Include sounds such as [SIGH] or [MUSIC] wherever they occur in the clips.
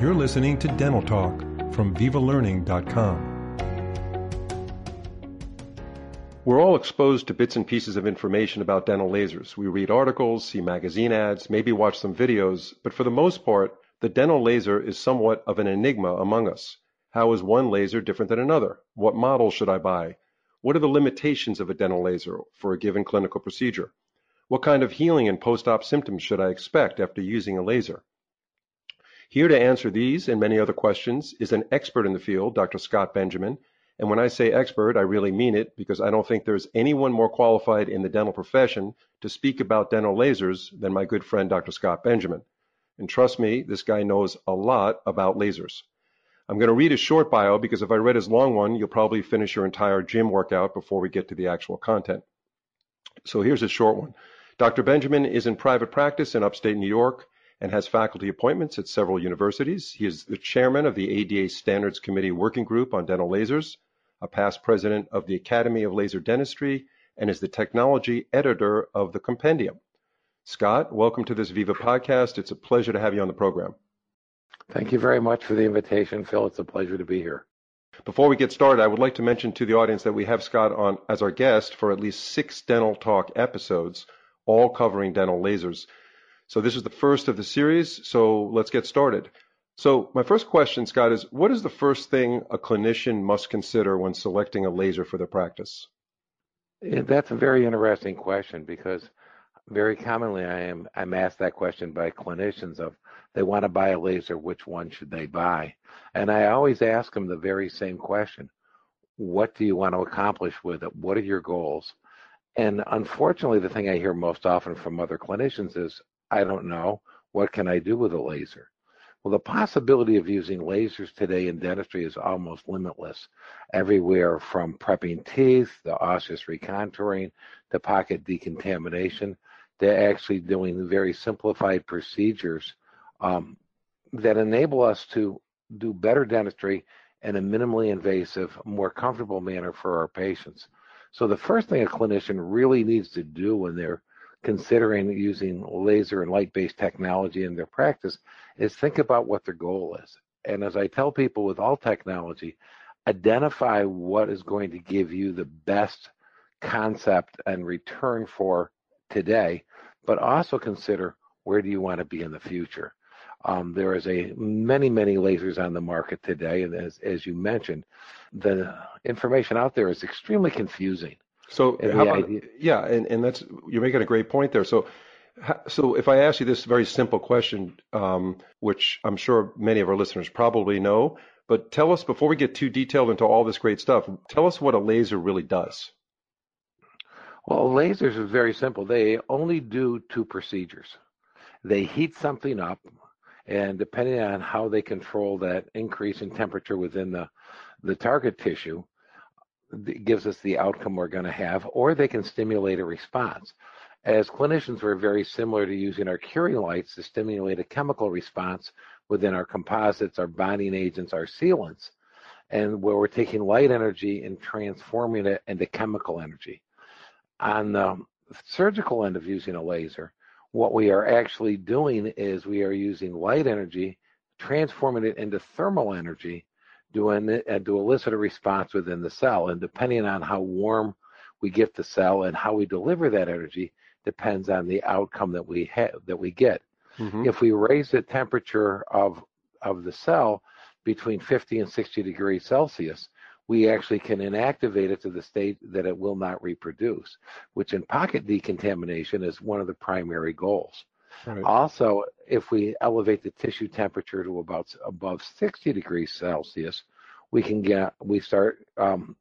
You're listening to Dental Talk from VivaLearning.com. We're all exposed to bits and pieces of information about dental lasers. We read articles, see magazine ads, maybe watch some videos, but for the most part, the dental laser is somewhat of an enigma among us. How is one laser different than another? What model should I buy? What are the limitations of a dental laser for a given clinical procedure? What kind of healing and post-op symptoms should I expect after using a laser? Here to answer these and many other questions is an expert in the field, Dr. Scott Benjamin. And when I say expert, I really mean it because I don't think there's anyone more qualified in the dental profession to speak about dental lasers than my good friend, Dr. Scott Benjamin. And trust me, this guy knows a lot about lasers. I'm going to read his short bio because if I read his long one, you'll probably finish your entire gym workout before we get to the actual content. So here's a short one. Dr. Benjamin is in private practice in upstate New York and has faculty appointments at several universities. He is the chairman of the ADA Standards Committee Working Group on Dental Lasers, a past president of the Academy of Laser Dentistry, and is the technology editor of the Compendium. Scott, welcome to this Viva podcast. It's a pleasure to have you on the program. Thank you very much for the invitation, Phil. It's a pleasure to be here. Before we get started, I would like to mention to the audience that we have Scott on as our guest for at least six Dental Talk episodes, all covering dental lasers. So this is the first of the series, so let's get started. So my first question, Scott, is what is the first thing a clinician must consider when selecting a laser for their practice? That's a very interesting question because very commonly I am I'm asked that question by clinicians of they want to buy a laser, which one should they buy? And I always ask them the very same question. What do you want to accomplish with it? What are your goals? And unfortunately, the thing I hear most often from other clinicians is, I don't know. What can I do with a laser? Well, the possibility of using lasers today in dentistry is almost limitless. Everywhere from prepping teeth, the osseous recontouring, to pocket decontamination, to actually doing very simplified procedures um, that enable us to do better dentistry in a minimally invasive, more comfortable manner for our patients. So the first thing a clinician really needs to do when they're considering using laser and light-based technology in their practice is think about what their goal is. And as I tell people with all technology, identify what is going to give you the best concept and return for today, but also consider where do you want to be in the future. Um, there is a many many lasers on the market today, and as as you mentioned, the information out there is extremely confusing. So about, yeah, and, and that's you're making a great point there. So so if I ask you this very simple question, um, which I'm sure many of our listeners probably know, but tell us before we get too detailed into all this great stuff, tell us what a laser really does. Well, lasers is very simple. They only do two procedures. They heat something up, and depending on how they control that increase in temperature within the the target tissue, gives us the outcome we're going to have, or they can stimulate a response. As clinicians, we're very similar to using our curing lights to stimulate a chemical response within our composites, our bonding agents, our sealants, and where we're taking light energy and transforming it into chemical energy. On the surgical end of using a laser, what we are actually doing is we are using light energy, transforming it into thermal energy, doing it, and to elicit a response within the cell. And depending on how warm we get the cell and how we deliver that energy depends on the outcome that we have that we get. Mm-hmm. If we raise the temperature of of the cell between 50 and 60 degrees Celsius, we actually can inactivate it to the state that it will not reproduce, which in pocket decontamination is one of the primary goals. Right. Also, if we elevate the tissue temperature to about above 60 degrees Celsius, we can get we start um,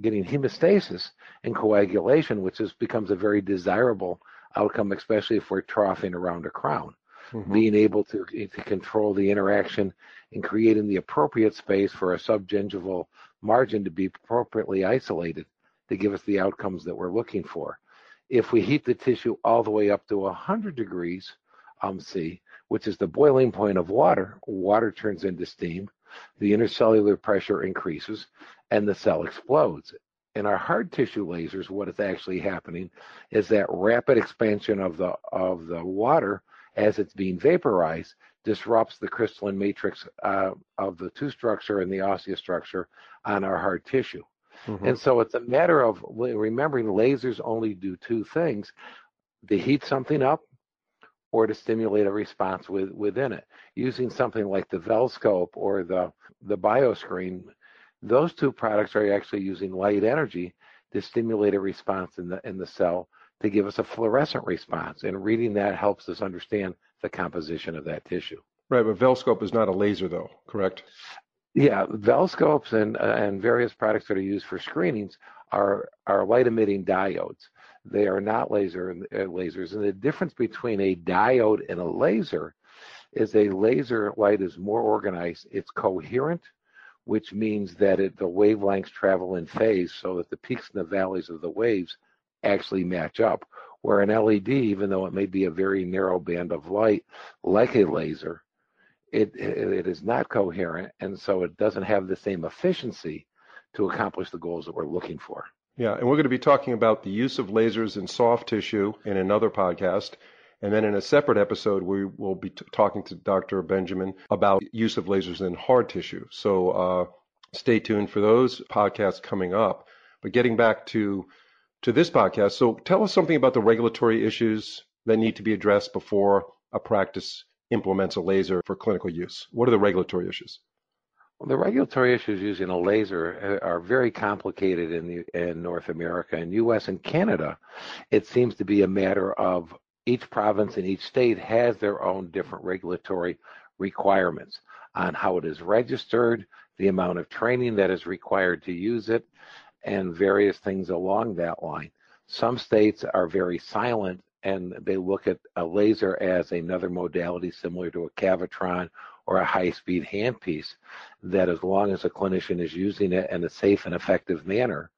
getting hemostasis and coagulation, which is becomes a very desirable outcome, especially if we're troughing around a crown. Mm-hmm. Being able to to control the interaction and creating the appropriate space for a subgingival margin to be appropriately isolated to give us the outcomes that we're looking for. If we heat the tissue all the way up to 100 degrees um, C, which is the boiling point of water, water turns into steam, the intercellular pressure increases, and the cell explodes. In our hard tissue lasers, what is actually happening is that rapid expansion of the of the water as it's being vaporized disrupts the crystalline matrix uh, of the tooth structure and the osseous structure on our hard tissue. Mm-hmm. And so it's a matter of remembering lasers only do two things to heat something up or to stimulate a response with, within it. Using something like the Velscope or the, the BioScreen, those two products are actually using light energy to stimulate a response in the, in the cell to give us a fluorescent response. And reading that helps us understand the composition of that tissue. Right, but Velscope is not a laser, though, correct? Yeah, Velscopes and uh, and various products that are used for screenings are are light emitting diodes. They are not laser uh, lasers, and the difference between a diode and a laser is a laser light is more organized. It's coherent, which means that it, the wavelengths travel in phase, so that the peaks and the valleys of the waves actually match up. Where an LED, even though it may be a very narrow band of light, like a laser, it, it is not coherent, and so it doesn't have the same efficiency to accomplish the goals that we're looking for. Yeah, and we're going to be talking about the use of lasers in soft tissue in another podcast. And then in a separate episode, we will be t- talking to Dr. Benjamin about use of lasers in hard tissue. So uh, stay tuned for those podcasts coming up. But getting back to to this podcast, so tell us something about the regulatory issues that need to be addressed before a practice implements a laser for clinical use? What are the regulatory issues? Well, the regulatory issues using a laser uh, are very complicated in the, in North America. In U.S. and Canada, it seems to be a matter of each province and each state has their own different regulatory requirements on how it is registered, the amount of training that is required to use it, and various things along that line. Some states are very silent and they look at a laser as another modality similar to a Cavitron or a high-speed handpiece that as long as a clinician is using it in a safe and effective manner,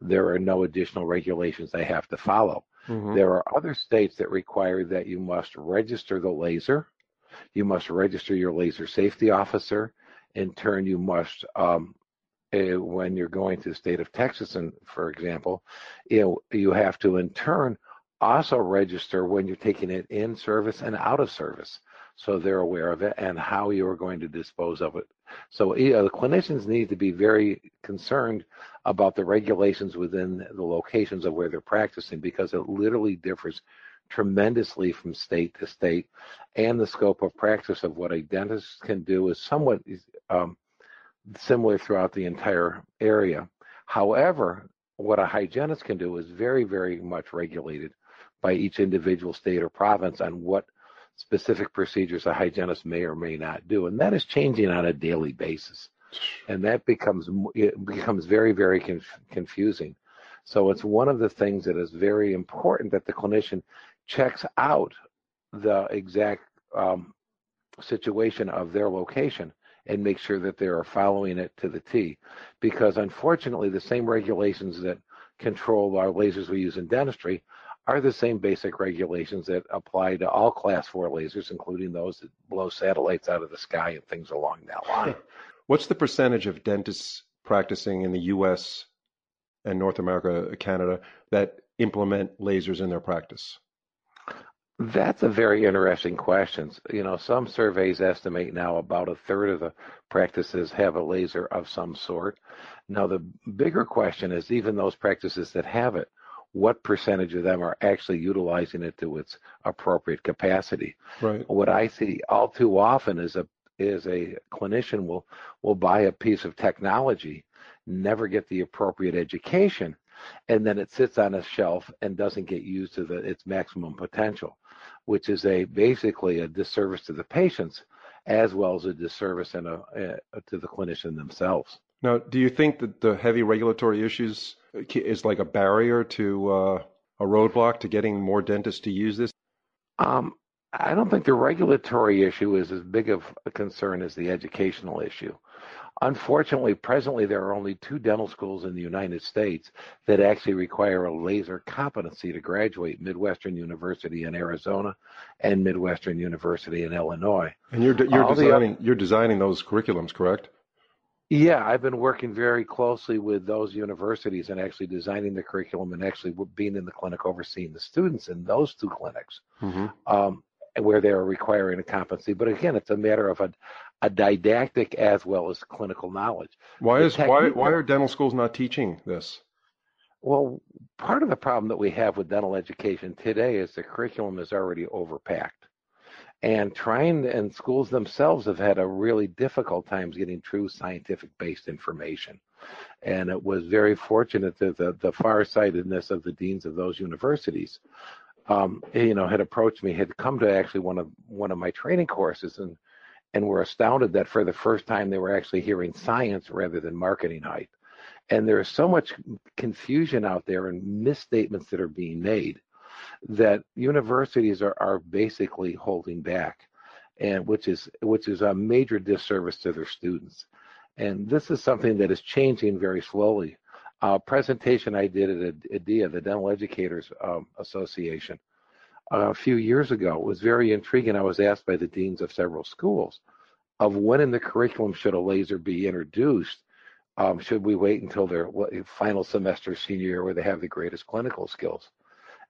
there are no additional regulations they have to follow. Mm-hmm. There are other states that require that you must register the laser, you must register your laser safety officer. In turn, you must um, uh, when you're going to the state of Texas, and for example, you know, you have to in turn also register when you're taking it in service and out of service so they're aware of it and how you are going to dispose of it. So uh, the clinicians need to be very concerned about the regulations within the locations of where they're practicing because it literally differs tremendously from state to state and the scope of practice of what a dentist can do is somewhat um, similar throughout the entire area. However, what a hygienist can do is very, very much regulated by each individual state or province on what specific procedures a hygienist may or may not do, and that is changing on a daily basis, and that becomes it becomes very very conf- confusing. So it's one of the things that is very important that the clinician checks out the exact um, situation of their location and make sure that they are following it to the T. Because unfortunately, the same regulations that control our lasers we use in dentistry are the same basic regulations that apply to all class four lasers, including those that blow satellites out of the sky and things along that line. [LAUGHS] What's the percentage of dentists practicing in the US and North America, Canada, that implement lasers in their practice? That's a very interesting question. You know, some surveys estimate now about a third of the practices have a laser of some sort. Now, the bigger question is even those practices that have it, what percentage of them are actually utilizing it to its appropriate capacity. Right. What I see all too often is a is a clinician will will buy a piece of technology, never get the appropriate education, and then it sits on a shelf and doesn't get used to the, its maximum potential, which is a basically a disservice to the patients as well as a disservice and a, a, to the clinician themselves. Now, do you think that the heavy regulatory issues is like a barrier to uh, a roadblock to getting more dentists to use this? Um, I don't think the regulatory issue is as big of a concern as the educational issue. Unfortunately, presently there are only two dental schools in the United States that actually require a laser competency to graduate Midwestern University in Arizona and Midwestern University in Illinois. And you're, you're designing other, you're designing those curriculums, correct? Yeah, I've been working very closely with those universities and actually designing the curriculum and actually being in the clinic overseeing the students in those two clinics. Mm-hmm. Um, where they're requiring a competency. But again, it's a matter of a, a didactic as well as clinical knowledge. Why is why why are dental schools not teaching this? Well, part of the problem that we have with dental education today is the curriculum is already overpacked. And trying and schools themselves have had a really difficult times getting true scientific based information. And it was very fortunate that the, the farsightedness of the deans of those universities um, you know, had approached me, had come to actually one of one of my training courses, and and were astounded that for the first time they were actually hearing science rather than marketing hype. And there is so much confusion out there and misstatements that are being made that universities are, are basically holding back, and which is which is a major disservice to their students. And this is something that is changing very slowly uh, presentation I did at ADEA, the Dental Educators um, Association, a few years ago it was very intriguing. I was asked by the deans of several schools of when in the curriculum should a laser be introduced. Um, should we wait until their final semester senior year where they have the greatest clinical skills?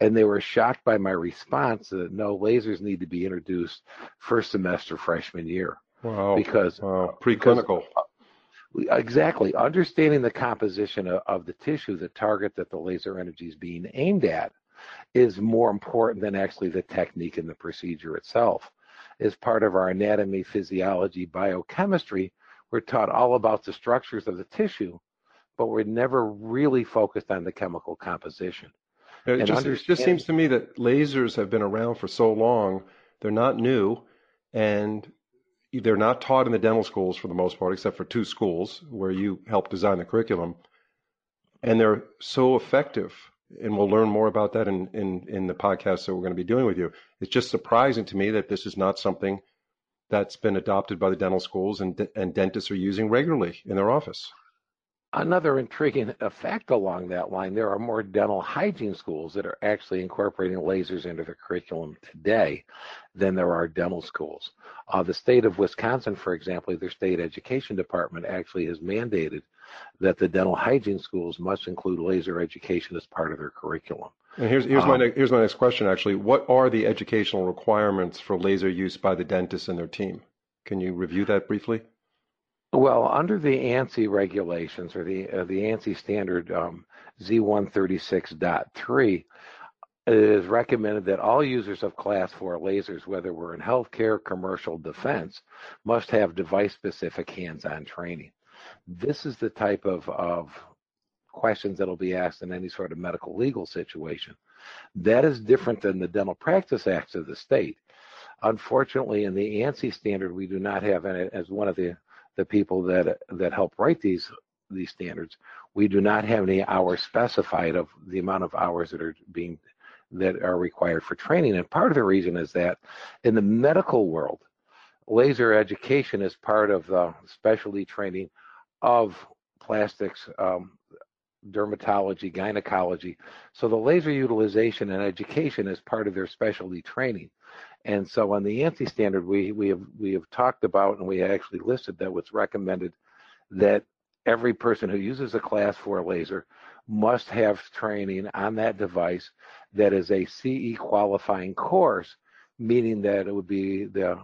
And they were shocked by my response that no, lasers need to be introduced first semester freshman year. Wow. Because wow. Uh, preclinical. Because, Exactly. Understanding the composition of, of, the tissue, the target that the laser energy is being aimed at, is more important than actually the technique and the procedure itself. As part of our anatomy, physiology, biochemistry, we're taught all about the structures of the tissue, but we're never really focused on the chemical composition. It just, it just seems to me that lasers have been around for so long, they're not new, and they're not taught in the dental schools for the most part, except for two schools where you help design the curriculum. And they're so effective. And we'll learn more about that in, in, in the podcast that we're going to be doing with you. It's just surprising to me that this is not something that's been adopted by the dental schools and, and dentists are using regularly in their office. Another intriguing effect along that line, there are more dental hygiene schools that are actually incorporating lasers into their curriculum today than there are dental schools. Uh, the state of Wisconsin, for example, their state education department actually has mandated that the dental hygiene schools must include laser education as part of their curriculum. And here's here's um, my here's my next question. Actually, what are the educational requirements for laser use by the dentists and their team? Can you review that briefly? Well, under the ANSI regulations or the uh, the ANSI standard um, Z136.3, it is recommended that all users of class 4 lasers, whether we're in healthcare, commercial, defense, must have device-specific hands-on training. This is the type of, of questions that will be asked in any sort of medical legal situation. That is different than the Dental Practice Acts of the state. Unfortunately, in the ANSI standard, we do not have any, as one of the the people that that help write these these standards, we do not have any hours specified of the amount of hours that are being that are required for training. And part of the reason is that in the medical world, laser education is part of the specialty training of plastics, um, dermatology, gynecology. So the laser utilization and education is part of their specialty training. And so on the ANSI standard, we, we have we have talked about and we actually listed that was recommended that every person who uses a class four laser must have training on that device that is a CE qualifying course, meaning that it would be the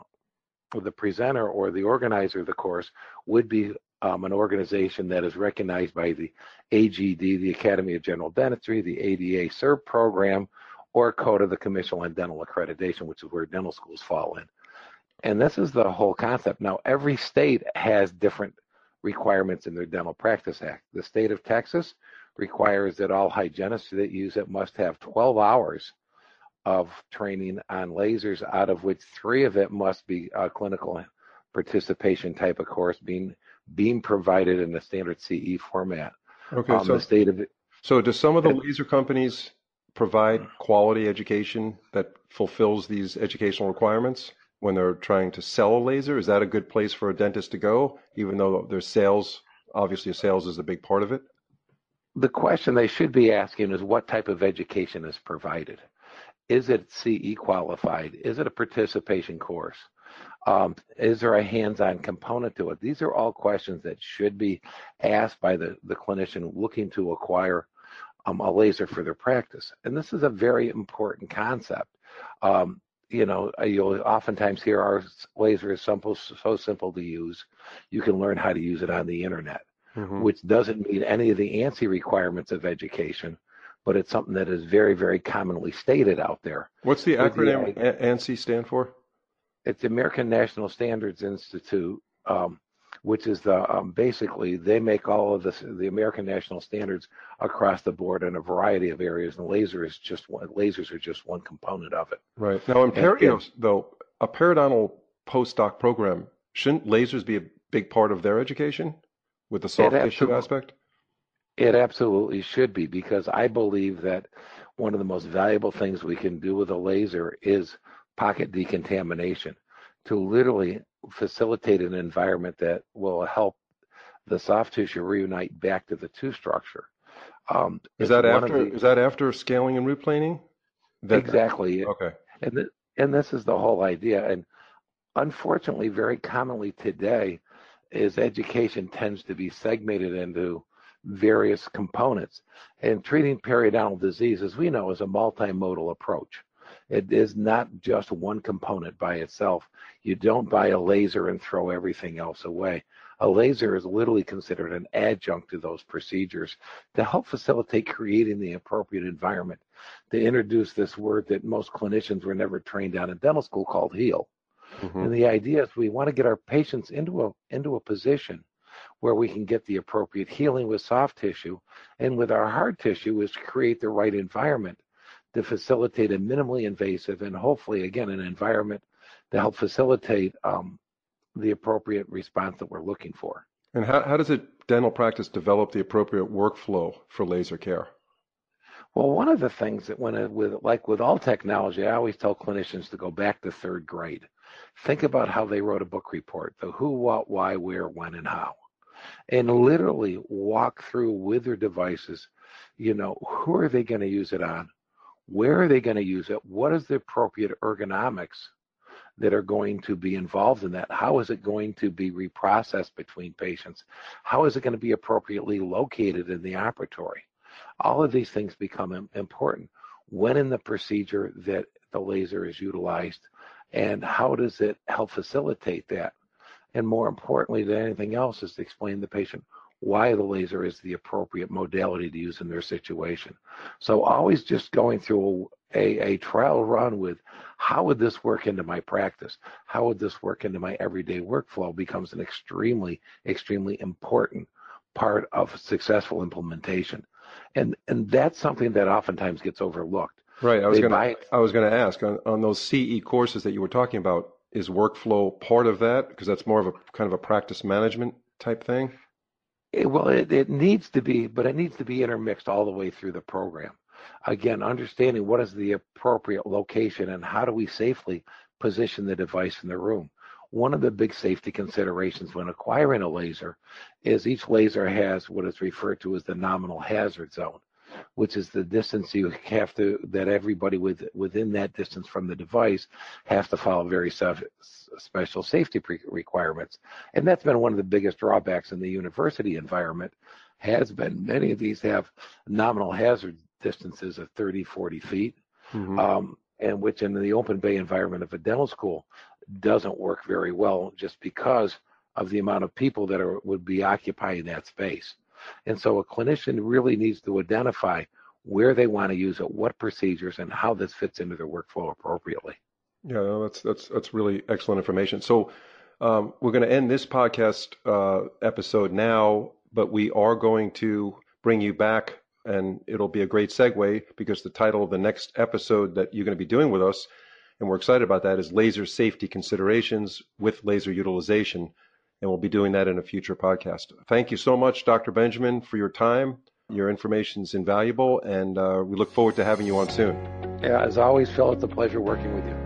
the presenter or the organizer of the course would be um, an organization that is recognized by the AGD, the Academy of General Dentistry, the ADA CERP program, or CODA the Commission on Dental Accreditation, which is where dental schools fall in. And this is the whole concept. Now, every state has different requirements in their Dental Practice Act. The state of Texas requires that all hygienists that use it must have 12 hours of training on lasers, out of which three of it must be a clinical participation type of course being being provided in the standard CE format. Okay, um, so, the state of it. so do some of the laser companies provide quality education that fulfills these educational requirements when they're trying to sell a laser? Is that a good place for a dentist to go, even though their sales? Obviously, sales is a big part of it. The question they should be asking is what type of education is provided? Is it CE qualified? Is it a participation course? Um, is there a hands-on component to it? These are all questions that should be asked by the, the clinician looking to acquire um, a laser for their practice. And this is a very important concept. Um, you know, uh, you'll oftentimes hear our laser is simple, so simple to use. You can learn how to use it on the internet, mm-hmm. which doesn't meet any of the ANSI requirements of education, but it's something that is very, very commonly stated out there. What's the acronym the, ANSI stand for? It's the American National Standards Institute. Um, which is the um, basically they make all of this the American national standards across the board in a variety of areas, and laser is just one. Lasers are just one component of it. Right now, in per- though a periodontal postdoc program shouldn't lasers be a big part of their education with the soft tissue aspect? It absolutely should be because I believe that one of the most valuable things we can do with a laser is pocket decontamination to literally facilitate an environment that will help the soft tissue reunite back to the tooth structure. Um, is that after the, is that after scaling and root planing? That, exactly. Okay. And the, and this is the whole idea. And unfortunately, very commonly today, is education tends to be segmented into various components. And treating periodontal disease, as we know, is a multimodal approach. It is not just one component by itself. You don't buy a laser and throw everything else away. A laser is literally considered an adjunct to those procedures to help facilitate creating the appropriate environment to introduce this word that most clinicians were never trained on in dental school called heal. Mm-hmm. And the idea is we want to get our patients into a into a position where we can get the appropriate healing with soft tissue and with our hard tissue is to create the right environment to facilitate a minimally invasive and hopefully, again, an environment to help facilitate um, the appropriate response that we're looking for. And how, how does a dental practice develop the appropriate workflow for laser care? Well, one of the things that when it, with like with all technology, I always tell clinicians to go back to third grade. Think about how they wrote a book report: the who, what, why, where, when, and how, and literally walk through with their devices. You know, who are they going to use it on? Where are they going to use it? What is the appropriate ergonomics that are going to be involved in that? How is it going to be reprocessed between patients? How is it going to be appropriately located in the operatory? All of these things become important when in the procedure that the laser is utilized and how does it help facilitate that? And more importantly than anything else is to explain to the patient why the laser is the appropriate modality to use in their situation. So always just going through a, a, trial run with how would this work into my practice? How would this work into my everyday workflow becomes an extremely, extremely important part of successful implementation. And and that's something that oftentimes gets overlooked. Right. I was going to I was going to ask on, on those CE courses that you were talking about, is workflow part of that? Because that's more of a kind of a practice management type thing. It, well, it, it needs to be, but it needs to be intermixed all the way through the program. Again, understanding what is the appropriate location and how do we safely position the device in the room. One of the big safety considerations when acquiring a laser is each laser has what is referred to as the nominal hazard zone which is the distance you have to that everybody with within that distance from the device have to follow very special safety requirements. And that's been one of the biggest drawbacks in the university environment. Has been many of these have nominal hazard distances of 30, 40 feet, mm-hmm. um, and which in the open bay environment of a dental school doesn't work very well just because of the amount of people that are would be occupying that space. And so a clinician really needs to identify where they want to use it, what procedures, and how this fits into their workflow appropriately. Yeah, that's that's that's really excellent information. So um, we're going to end this podcast uh, episode now, but we are going to bring you back, and it'll be a great segue because the title of the next episode that you're going to be doing with us, and we're excited about that, is laser safety considerations with laser utilization and we'll be doing that in a future podcast. Thank you so much, Dr. Benjamin, for your time. Your information is invaluable, and uh, we look forward to having you on soon. Yeah, as always, Phil, it's a pleasure working with you.